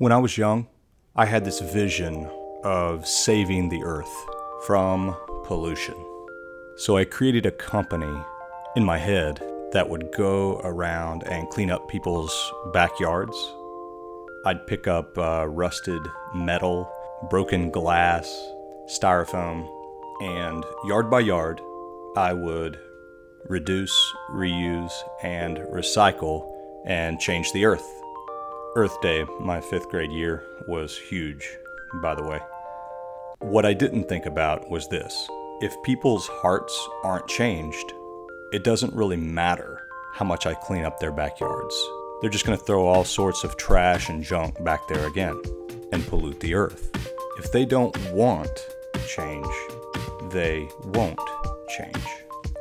When I was young, I had this vision of saving the earth from pollution. So I created a company in my head that would go around and clean up people's backyards. I'd pick up uh, rusted metal, broken glass, styrofoam, and yard by yard, I would reduce, reuse, and recycle and change the earth. Earth Day, my fifth grade year, was huge, by the way. What I didn't think about was this if people's hearts aren't changed, it doesn't really matter how much I clean up their backyards. They're just going to throw all sorts of trash and junk back there again and pollute the earth. If they don't want change, they won't change.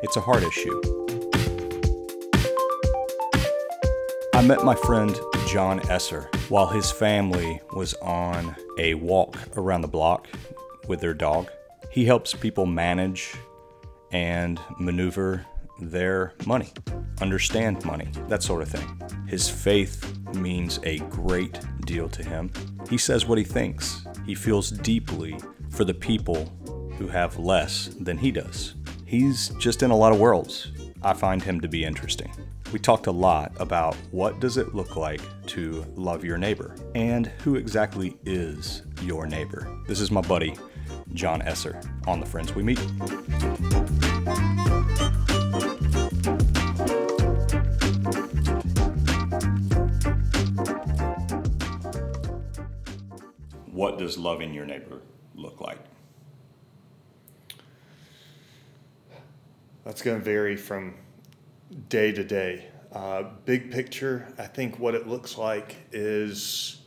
It's a hard issue. I met my friend Jon Esser while his family was on a walk around the block with their dog. He helps people manage and maneuver their money, understand money, that sort of thing. His faith means a great deal to him. He says what he thinks. He feels deeply for the people who have less than he does. He's just in a lot of worlds. I find him to be interesting. We talked a lot about what does it look like to love your neighbor and who exactly is your neighbor. This is my buddy Jon Esser on the Friends We Meet. What does loving your neighbor look like? That's going to vary from day to day. Uh, big picture, I think what it looks like is,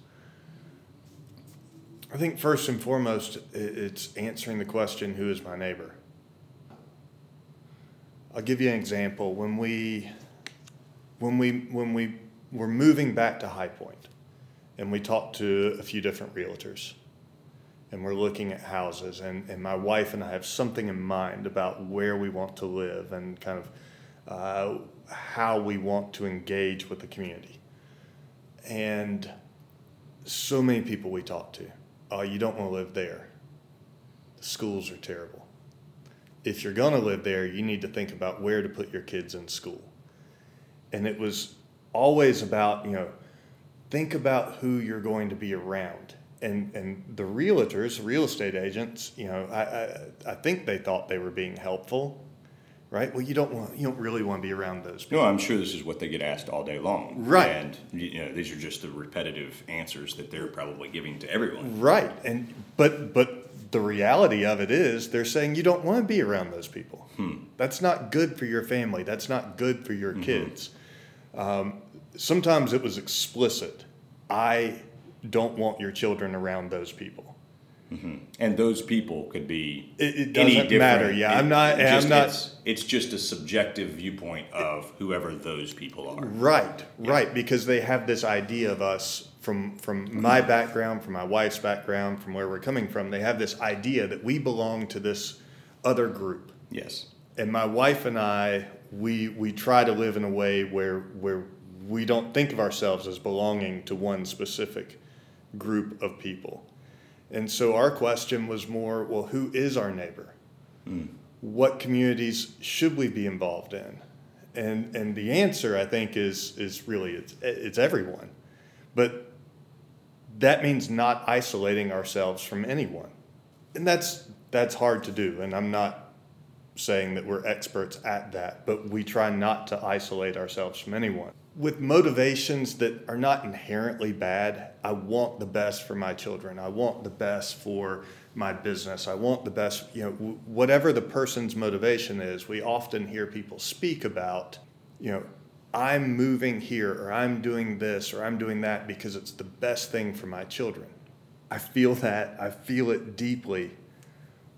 I think first and foremost, it's answering the question, who is my neighbor? I'll give you an example. When we, when we, when we were moving back to High Point, and we talked to a few different realtors, and we're looking at houses, and, and my wife and I have something in mind about where we want to live and kind of uh, how we want to engage with the community. And so many people we talk to, oh, you don't want to live there. The schools are terrible. If you're going to live there, you need to think about where to put your kids in school. And it was always about, you know, think about who you're going to be around. And, and the realtors, real estate agents, you know, I, I, I think they thought they were being helpful right? Well, you don't want you don't really want to be around those people. No, I'm sure this is what they get asked all day long. Right. And you know, these are just the repetitive answers that they're probably giving to everyone. Right. And but but the reality of it is they're saying you don't want to be around those people. Hmm. That's not good for your family. That's not good for your mm-hmm. kids. Um, sometimes it was explicit. I don't want your children around those people. Mm-hmm. And those people could be it, it doesn't matter. Yeah, it, I'm not. Just, I'm not. It's, it's, just a subjective viewpoint of whoever those people are. Right, yeah. right. Because they have this idea of us from from my background, from my wife's background, from where we're coming from. They have this idea that we belong to this other group. Yes. And my wife and I, we we try to live in a way where where we don't think of ourselves as belonging to one specific group of people and so our question was more well, who is our neighbor? Mm. What communities should we be involved in? And, and the answer, I think, is, is really it's, it's everyone. But that means not isolating ourselves from anyone. And that's, that's hard to do. And I'm not saying that we're experts at that, but we try not to isolate ourselves from anyone with motivations that are not inherently bad. I want the best for my children. I want the best for my business. I want the best, you know, whatever the person's motivation is. We often hear people speak about, you know, I'm moving here or I'm doing this or I'm doing that because it's the best thing for my children. I feel that. I feel it deeply.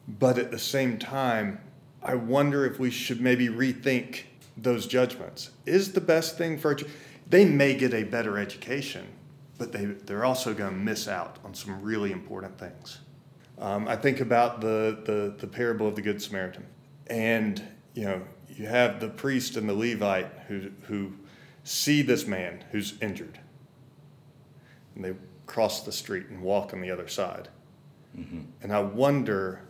But at the same time, I wonder if we should maybe rethink those judgments is the best thing for they may get a better education but they, they're also going to miss out on some really important things um, i think about the, the, the parable of the good samaritan and you know you have the priest and the levite who, who see this man who's injured and they cross the street and walk on the other side. Mm-hmm. And I wonder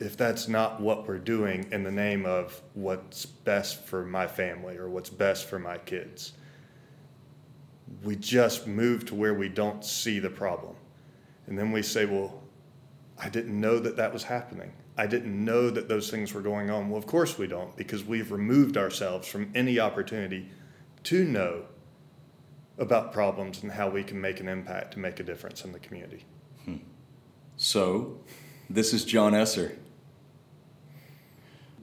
if that's not what we're doing in the name of what's best for my family or what's best for my kids. We just move to where we don't see the problem. And then we say, well, I didn't know that that was happening. I didn't know that those things were going on. Well, of course we don't, because we've removed ourselves from any opportunity to know about problems and how we can make an impact to make a difference in the community. Hmm. So, this is Jon Esser.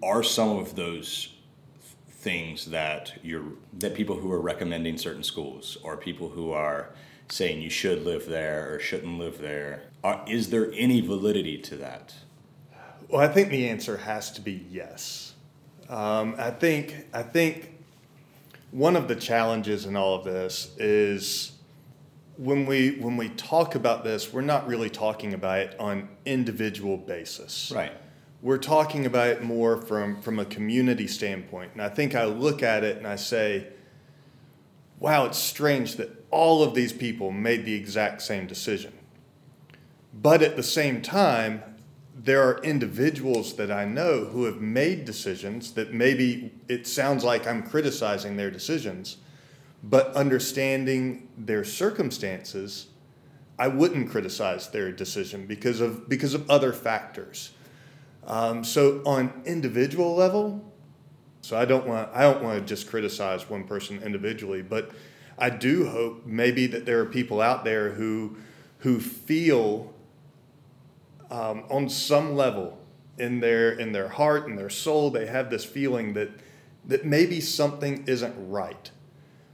Are some of those things that you're that people who are recommending certain schools or people who are saying you should live there or shouldn't live there are, is there any validity to that? Well, I think the answer has to be yes. Um, I think I think one of the challenges in all of this is when we when we talk about this, we're not really talking about it on individual basis. Right. We're talking about it more from from a community standpoint. And I think I look at it and I say, wow, it's strange that all of these people made the exact same decision. But at the same time, there are individuals that I know who have made decisions that maybe it sounds like I'm criticizing their decisions, but understanding their circumstances, I wouldn't criticize their decision because of because of other factors. Um, so on individual level, so I don't want I don't want to just criticize one person individually, but I do hope maybe that there are people out there who who feel um, on some level in their in their heart and their soul they have this feeling that that maybe something isn't right.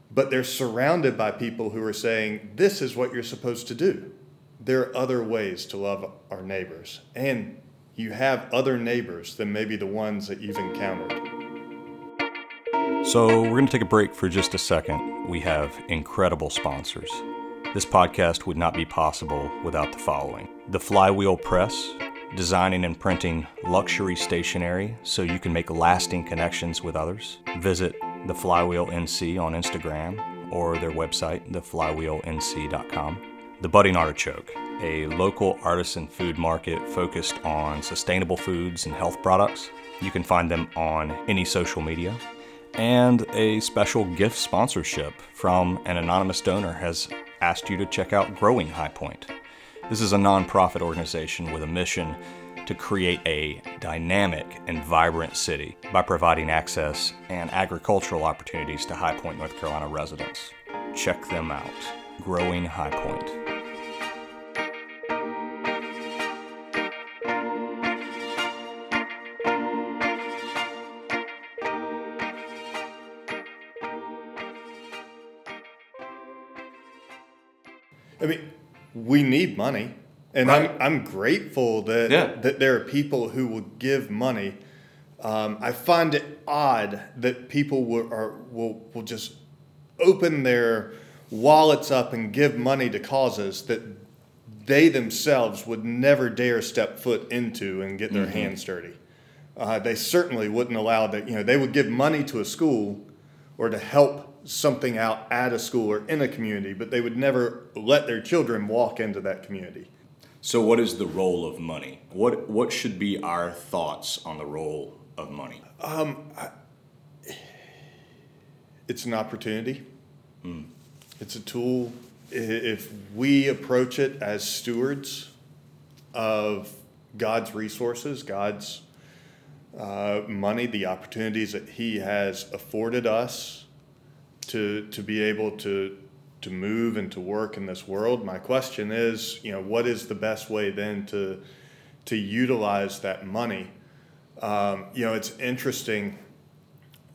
But they're surrounded by people who are saying this is what you're supposed to do. There are other ways to love our neighbors and you have other neighbors than maybe the ones that you've encountered so we're going to take a break for just a second we have incredible sponsors this podcast would not be possible without the following The Flywheel Press, designing and printing luxury stationery so you can make lasting connections with others. Visit The Flywheel NC on Instagram or their website, theflywheelnc.com. The Budding Artichoke, a local artisan food market focused on sustainable foods and health products. You can find them on any social media. And a special gift sponsorship from an anonymous donor has asked you to check out Growing High Point. This is a nonprofit organization with a mission to create a dynamic and vibrant city by providing access and agricultural opportunities to High Point, North Carolina residents. Check them out. Growing High Point. We need money, and right. I'm I'm grateful that yeah. that there are people who will give money. Um, I find it odd that people will are, will will just open their wallets up and give money to causes that they themselves would never dare step foot into and get their mm-hmm. hands dirty. Uh, they certainly wouldn't allow that. You know, they would give money to a school or to help something out at a school or in a community, but they would never let their children walk into that community. So, what is the role of money? What what should be our thoughts on the role of money? Um, I, it's an opportunity. Mm. It's a tool. If we approach it as stewards of God's resources, God's uh, money, the opportunities that He has afforded us to to be able to to move and to work in this world. My question is, you know, what is the best way then to to utilize that money? Um, you know, it's interesting.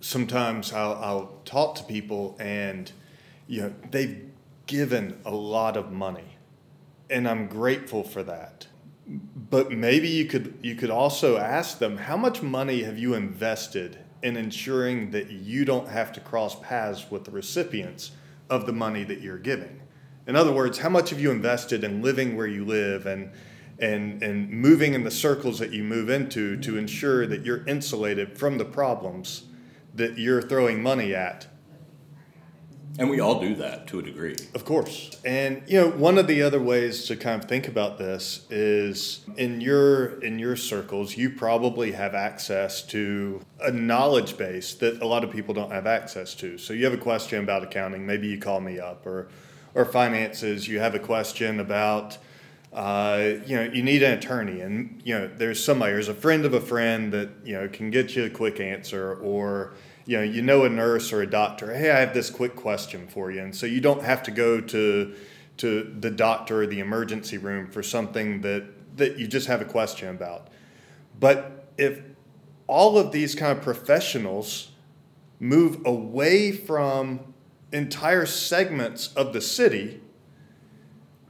Sometimes I'll, I'll talk to people and you know they've given a lot of money, and I'm grateful for that. But maybe you could you could also ask them how much money have you invested in ensuring that you don't have to cross paths with the recipients of the money that you're giving. In other words, how much have you invested in living where you live and and and moving in the circles that you move into to ensure that you're insulated from the problems that you're throwing money at? And we all do that to a degree. Of course. And you know, one of the other ways to kind of think about this is in your in your circles, you probably have access to a knowledge base that a lot of people don't have access to. So you have a question about accounting, maybe you call me up or or finances, you have a question about uh, you know, you need an attorney, and you know, there's somebody, there's a friend of a friend that you know can get you a quick answer, or you know, you know a nurse or a doctor. Hey, I have this quick question for you, and so you don't have to go to to the doctor or the emergency room for something that that you just have a question about. But if all of these kind of professionals move away from entire segments of the city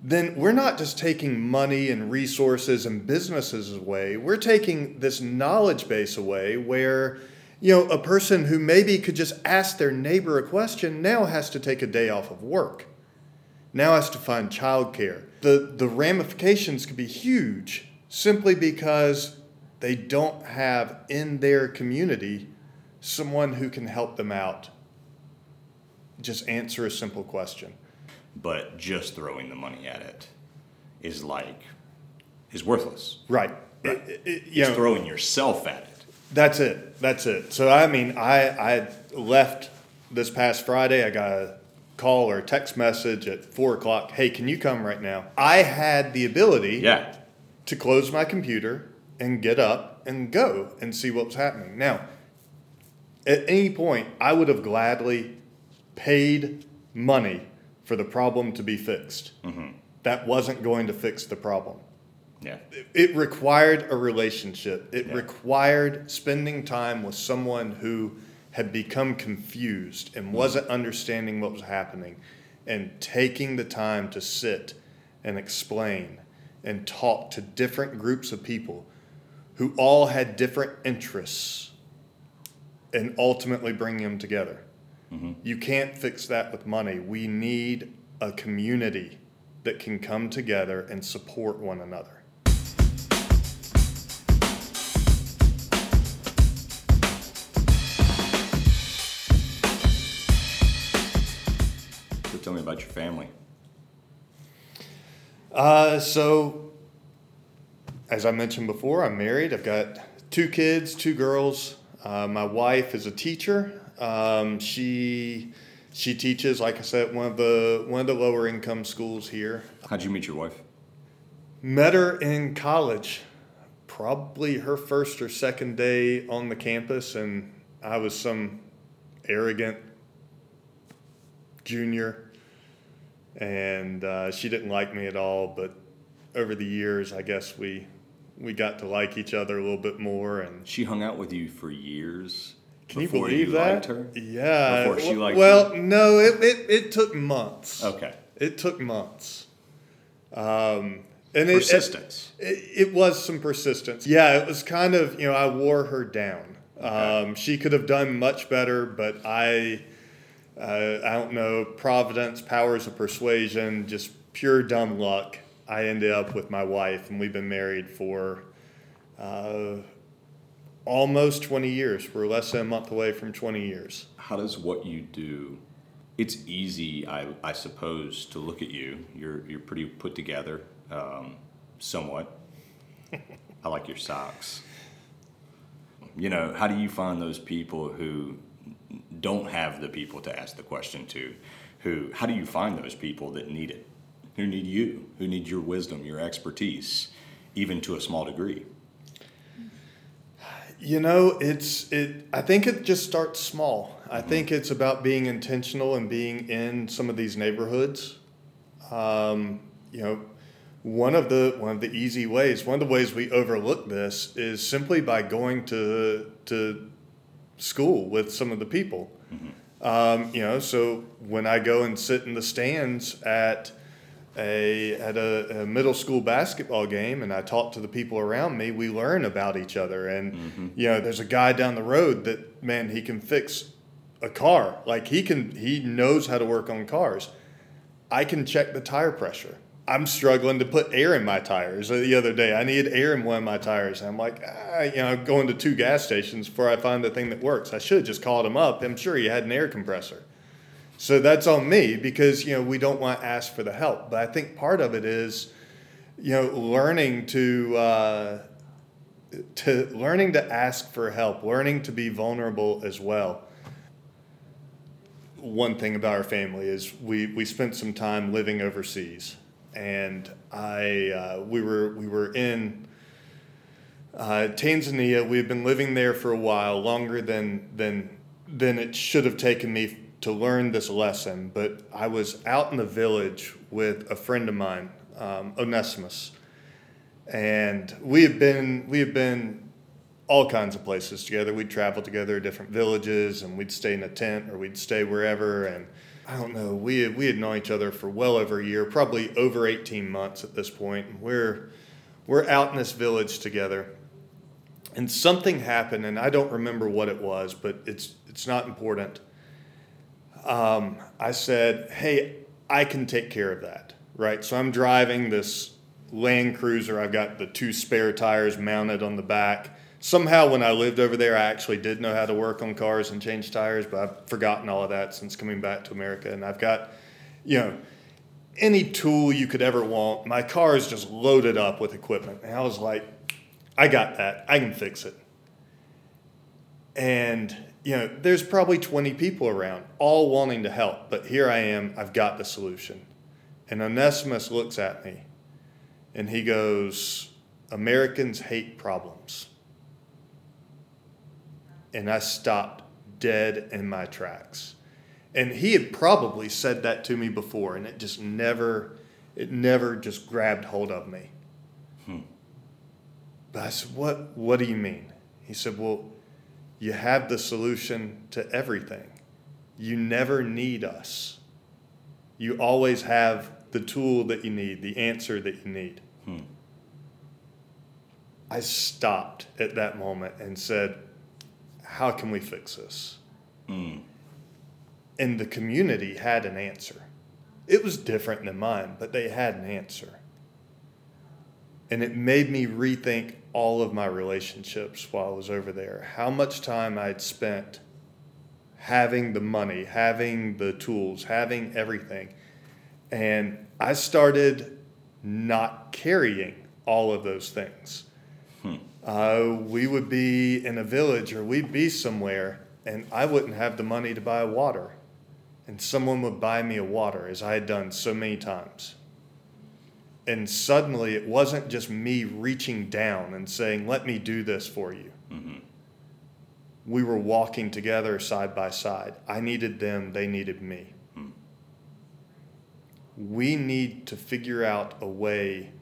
then we're not just taking money and resources and businesses away. We're taking this knowledge base away where, you know, a person who maybe could just ask their neighbor a question now has to take a day off of work, now has to find childcare. The, the ramifications could be huge simply because they don't have in their community someone who can help them out. Just answer a simple question but just throwing the money at it is like is worthless. Right. right. It, it, you know, throwing yourself at it. That's it. That's it. So I mean, I I left this past Friday. I got a call or a text message at four o'clock. Hey, can you come right now? I had the ability. Yeah. To close my computer and get up and go and see what's happening. Now, at any point, I would have gladly paid money for the problem to be fixed. Mm-hmm. That wasn't going to fix the problem. Yeah. It, required a relationship. It yeah. required spending time with someone who had become confused and mm-hmm. wasn't understanding what was happening and taking the time to sit and explain and talk to different groups of people who all had different interests and ultimately bring them together. Mm-hmm. You can't fix that with money. We need a community that can come together and support one another. Tell me about your family. Uh, so, as I mentioned before, I'm married. I've got two kids, two girls. Uh, my wife is a teacher. Um, she she teaches, like I said, one of the one of the lower income schools here. How'd you meet your wife? Met her in college, probably her first or second day on the campus, and I was some arrogant junior, and uh, she didn't like me at all. But over the years, I guess we we got to like each other a little bit more, and she hung out with you for years. Can you believe you that? Yeah. Before she liked well, you? no, it, it, it took months. Okay. It took months. Um, and persistence. It, it, it, was some persistence. Yeah, it was kind of, you know, I wore her down. Okay. Um, she could have done much better, but I, uh, I don't know, providence, powers of persuasion, just pure dumb luck. I ended up with my wife, and we've been married for uh, almost 20 years. We're less than a month away from 20 years. How does what you do? It's easy, I, I suppose, to look at you. You're you're pretty put together, um, somewhat. I like your socks. You know, how do you find those people who don't have the people to ask the question to? Who? How do you find those people that need it? Who need you? Who need your wisdom, your expertise, even to a small degree? You know, it's it. I think it just starts small. I mm-hmm. think it's about being intentional and being in some of these neighborhoods. Um, you know, one of the one of the easy ways, one of the ways we overlook this is simply by going to to school with some of the people. Mm-hmm. Um, you know, so when I go and sit in the stands at a at a, a, middle school basketball game and I talk to the people around me, we learn about each other. And mm-hmm. you know, there's a guy down the road that man, he can fix a car. Like he can he knows how to work on cars. I can check the tire pressure. I'm struggling to put air in my tires. The other day, I needed air in one of my tires. And I'm like, ah, you know, going to two gas stations before I find the thing that works. I should have just called him up. I'm sure he had an air compressor. So that's on me because you know we don't want to ask for the help. But I think part of it is, you know, learning to uh, to learning to ask for help, learning to be vulnerable as well. One thing about our family is we, we spent some time living overseas, and I uh, we were we were in uh, Tanzania. We had been living there for a while, longer than than than it should have taken me to learn this lesson. But I was out in the village with a friend of mine, um, Onesimus, and we had been we had been all kinds of places together. We'd travel together, different villages, and we'd stay in a tent or we'd stay wherever. And I don't know, we had, we had known each other for well over a year, probably over 18 months at this point. We're we're out in this village together, and something happened, and I don't remember what it was, but it's it's not important. Um, I said, "Hey, I can take care of that." Right. So I'm driving this Land Cruiser. I've got the two spare tires mounted on the back. Somehow, when I lived over there, I actually did know how to work on cars and change tires, but I've forgotten all of that since coming back to America. And I've got, you know, any tool you could ever want. My car is just loaded up with equipment. And I was like, I got that. I can fix it. And, you know, there's probably 20 people around, all wanting to help. But here I am, I've got the solution. And Onesimus looks at me and he goes, Americans hate problems. And I stopped dead in my tracks. And he had probably said that to me before, and it just never, it never just grabbed hold of me. Hmm. But I said, what, what do you mean? He said, Well, you have the solution to everything. You never need us. You always have the tool that you need, the answer that you need. Hmm. I stopped at that moment and said, How can we fix this? Hmm. And the community had an answer. It was different than mine, but they had an answer. And it made me rethink all of my relationships while I was over there. How much time I'd spent having the money, having the tools, having everything. And I started not carrying all of those things. Hmm. Uh, we would be in a village or we'd be somewhere, and I wouldn't have the money to buy water. And someone would buy me a water, as I had done so many times. And suddenly, it wasn't just me reaching down and saying, Let me do this for you. Mm-hmm. We were walking together side by side. I needed them, they needed me we need to figure out a way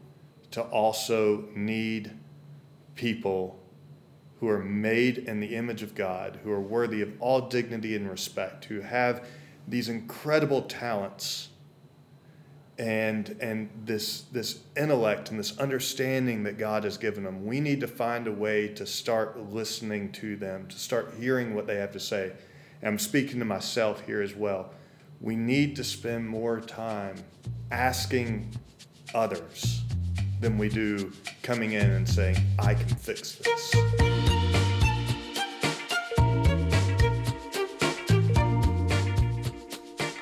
to also need people who are made in the image of God, who are worthy of all dignity and respect, who have these incredible talents and and this this intellect and this understanding that God has given them. We need to find a way to start listening to them, to start hearing what they have to say. And I'm speaking to myself here as well we need to spend more time asking others than we do coming in and saying, I can fix this.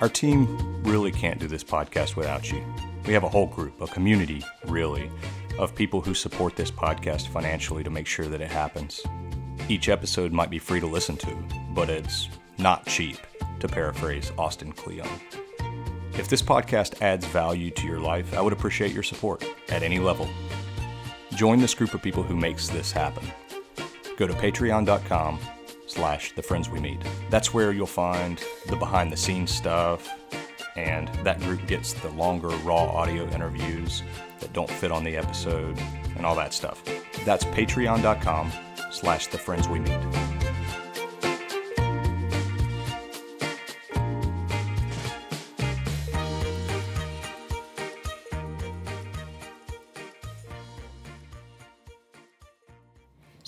Our team really can't do this podcast without you. We have a whole group, a community, really, of people who support this podcast financially to make sure that it happens. Each episode might be free to listen to, but it's not cheap to paraphrase Austin Kleon. If this podcast adds value to your life, I would appreciate your support at any level. Join this group of people who makes this happen. Go to patreon.com slash the friends we meet. That's where you'll find the behind the scenes stuff, and that group gets the longer raw audio interviews that don't fit on the episode and all that stuff. That's patreon.com slash the friends we meet.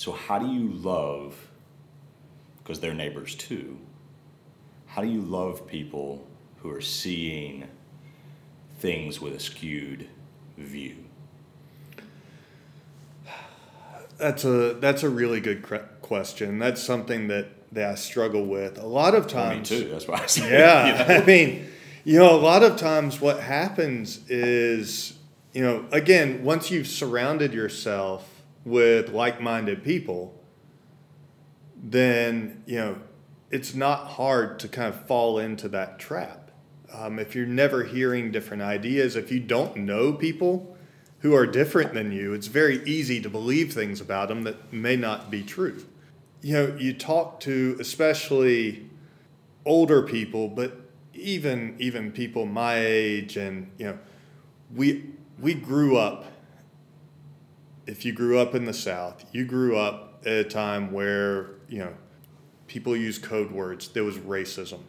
So, how do you love, because they're neighbors too, how do you love people who are seeing things with a skewed view? That's a that's a really good question. That's something that, that I struggle with. A lot of times. Me too. That's why I. Yeah. you know? I mean, you know, a lot of times what happens is, you know, again, once you've surrounded yourself with like minded people, then, you know, it's not hard to kind of fall into that trap. Um, if you're never hearing different ideas, if you don't know people who are different than you, it's very easy to believe things about them that may not be true. You know, you talk to especially older people, but even even people my age, and you know, we we grew up. If you grew up in the South, you grew up at a time where you know people use code words. There was racism.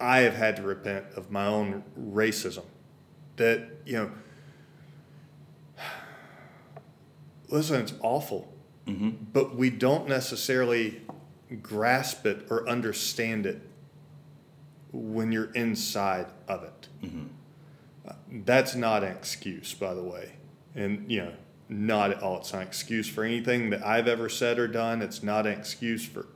I have had to repent of my own racism. That, you know, listen, it's awful, Mm-hmm. but we don't necessarily grasp it or understand it when you're inside of it. Uh, That's not an excuse, by the way. And, you know, not at all. It's not an excuse for anything that I've ever said or done. It's not an excuse for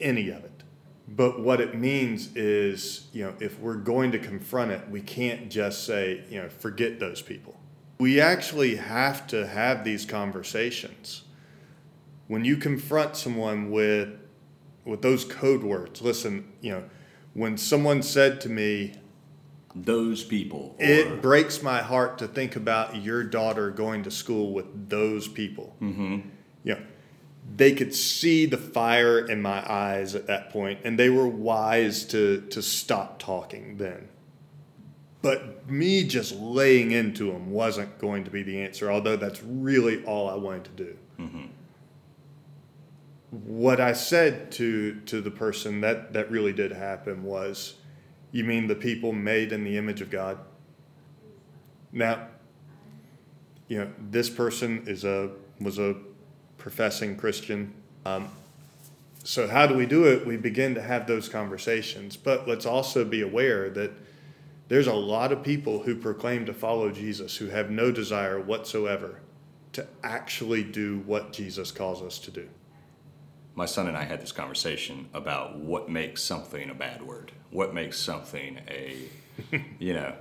any of it. But what it means is, you know, if we're going to confront it, we can't just say, you know, forget those people. We actually have to have these conversations. When you confront someone with with those code words, listen, you know, when someone said to me, Those people. or- it breaks my heart to think about your daughter going to school with those people. Mm-hmm. Know, they could see the fire in my eyes at that point, and they were wise to to stop talking then. But me just laying into them wasn't going to be the answer, although that's really all I wanted to do. What I said to to the person that that really did happen was, "You mean the people made in the image of God?" Now, you know, this person is a was a professing Christian. Um, so how do we do it? We begin to have those conversations, but let's also be aware that there's a lot of people who proclaim to follow Jesus who have no desire whatsoever to actually do what Jesus calls us to do. My son and I had this conversation about what makes something a bad word. What makes something a, you know,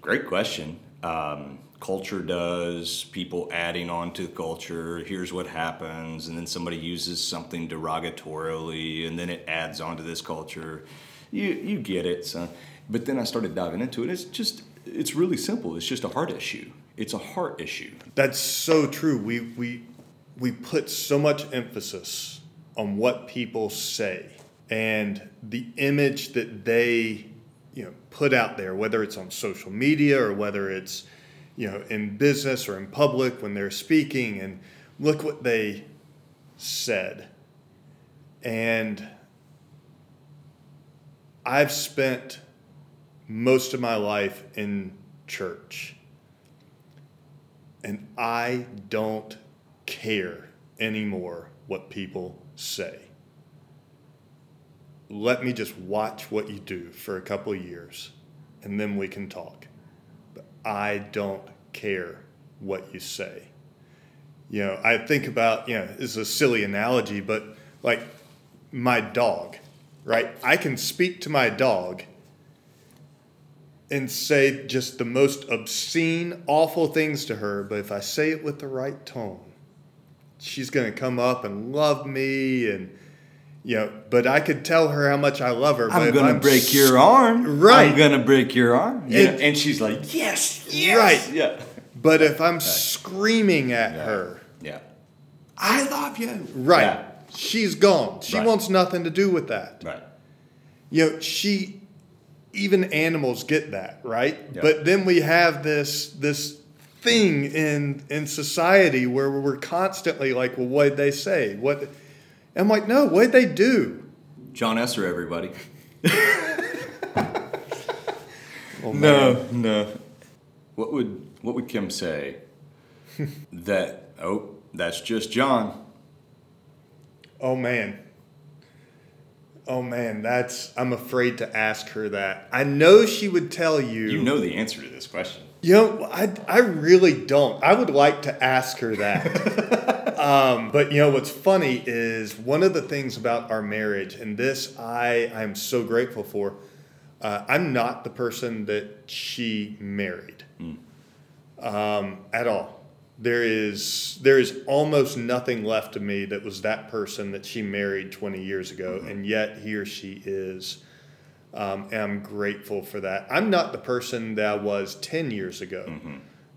great question. Um, culture does, people adding on to culture, here's what happens, and then somebody uses something derogatorily, and then it adds on to this culture. You, you get it, son. But then I started diving into it. It's just, it's really simple. It's just a heart issue. It's a heart issue. That's so true. We we we put so much emphasis on what people say and the image that they you know put out there, whether it's on social media or whether it's you know in business or in public when they're speaking. And look what they said. And I've spent most of my life in church. And I don't care anymore what people say. Let me just watch what you do for a couple years and then we can talk. But I don't care what you say. You know, I think about, you know, it's a silly analogy, but like my dog, right? I can speak to my dog and say just the most obscene, awful things to her, but if I say it with the right tone, she's going to come up and love me and you know, but I could tell her how much I love her. but I'm gonna break your arm. Right. I'm gonna break your arm. You And- and she's like, yes, yes. Right. Yeah. But if I'm screaming at Yeah. her, Yeah. I love you. right, Yeah. she's gone. She Right. wants nothing to do with that. Right. You know, she even animals get that, right? Yeah. But then we have this this thing in in society where we're constantly like, well, what did they say? What I'm like, no, what did they do? Jon Esser, everybody. Oh, No, no. What would what would Kim say? that oh, that's just Jon. Oh man. Oh man, that's I'm afraid to ask her that. I know she would tell you. You know the answer to this question. You know, I, I really don't. I would like to ask her that. Um, but you know what's funny is one of the things about our marriage, and this I I'm so grateful for. Uh, I'm not the person that she married um, at all. There is there is almost nothing left of me that was that person that she married 20 years ago, and yet here she is. Um, and I'm grateful for that. I'm not the person that I was 10 years ago.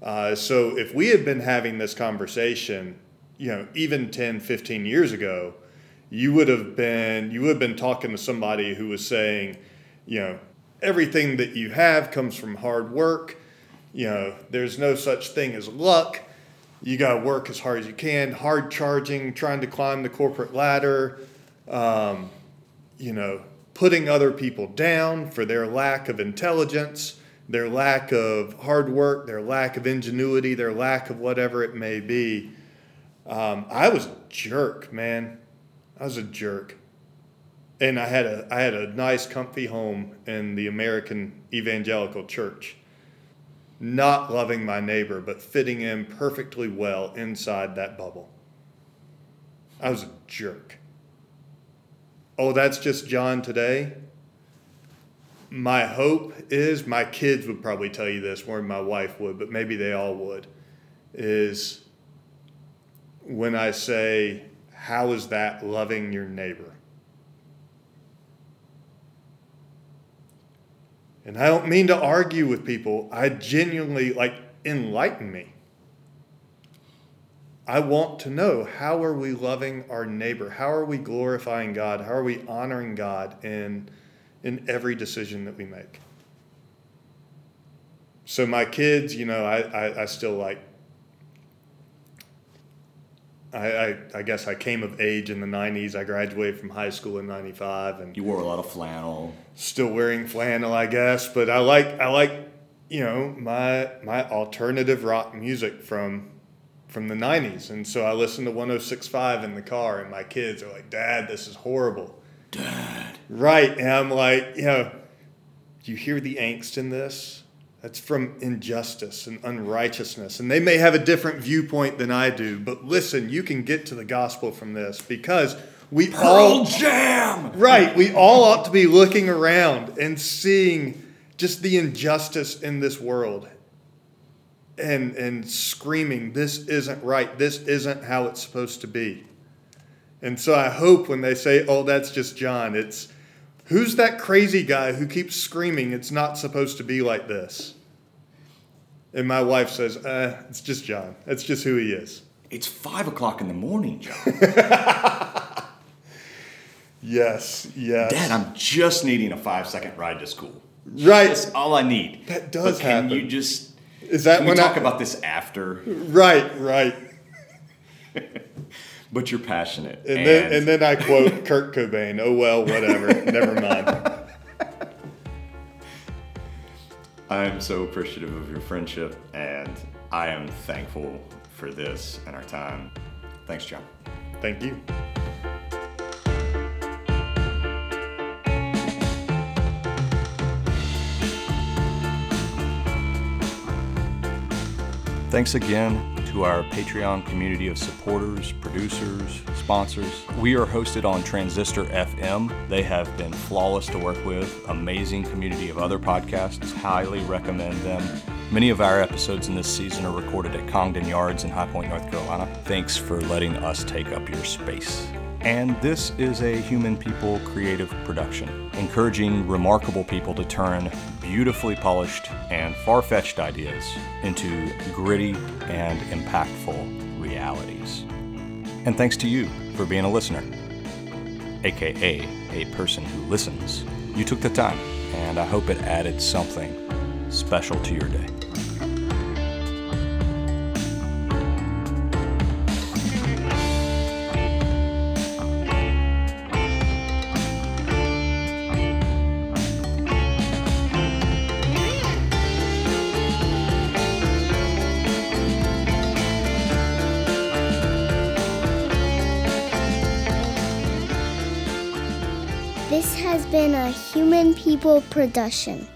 Uh, so if we had been having this conversation, you know, even 10, 15 years ago, you would have been you would have been talking to somebody who was saying, you know, everything that you have comes from hard work. You know, there's no such thing as luck. You got to work as hard as you can, hard charging, trying to climb the corporate ladder. Um, you know, putting other people down for their lack of intelligence, their lack of hard work, their lack of ingenuity, their lack of whatever it may be. Um, I was a jerk, man. I was a jerk. And I had a I had a nice comfy home in the American evangelical church. Not loving my neighbor, but fitting in perfectly well inside that bubble. I was a jerk. Oh, that's just Jon today? My hope is my kids would probably tell you this than my wife would, but maybe they all would. Is when I say, How is that loving your neighbor? And I don't mean to argue with people. I genuinely like enlighten me. I want to know how are we loving our neighbor? How are we glorifying God? How are we honoring God in in every decision that we make? So my kids, you know, I, I, I still like I, I, I guess I came of age in the 90s. I graduated from high school in 95 and You wore a lot of flannel. still wearing flannel, I guess, but I like I like you know my my alternative rock music from from the 90s and so I listen to 1065 in the car and my kids are like dad this is horrible Dad. right and I'm like you know do you hear the angst in this that's from injustice and unrighteousness and they may have a different viewpoint than I do but listen you can get to the gospel from this because we all Pearl Jam! Right. We all ought to be looking around and seeing just the injustice in this world and and screaming, this isn't right. This isn't how it's supposed to be. And so I hope when they say, oh, that's just Jon, it's who's that crazy guy who keeps screaming, it's not supposed to be like this? And my wife says, uh, it's just Jon. That's just who he is. It's five o'clock in the morning, Jon. Yes, yes. Dad, I'm just needing a five second ride to school. right. That's all I need. That does but can happen. you just Is that can we talk I, about this after? Right, right. But you're passionate. And, then and then I quote Kurt Cobain. Oh well, whatever. Never mind. I'm so appreciative of your friendship, and I am thankful for this and our time. Thanks, Jon. Thank you. Thanks again to our Patreon community of supporters, producers, sponsors. We are hosted on Transistor FM. They have been flawless to work with, amazing community of other podcasts. Highly recommend them. Many of our episodes in this season are recorded at Congdon Yards in High Point, North Carolina. Thanks for letting us take up your space. And this is a Human People creative production, encouraging remarkable people to turn beautifully polished and far fetched ideas into gritty and impactful realities. And thanks to you for being a listener, aka a person who listens. You took the time, and I hope it added something special to your day. Production.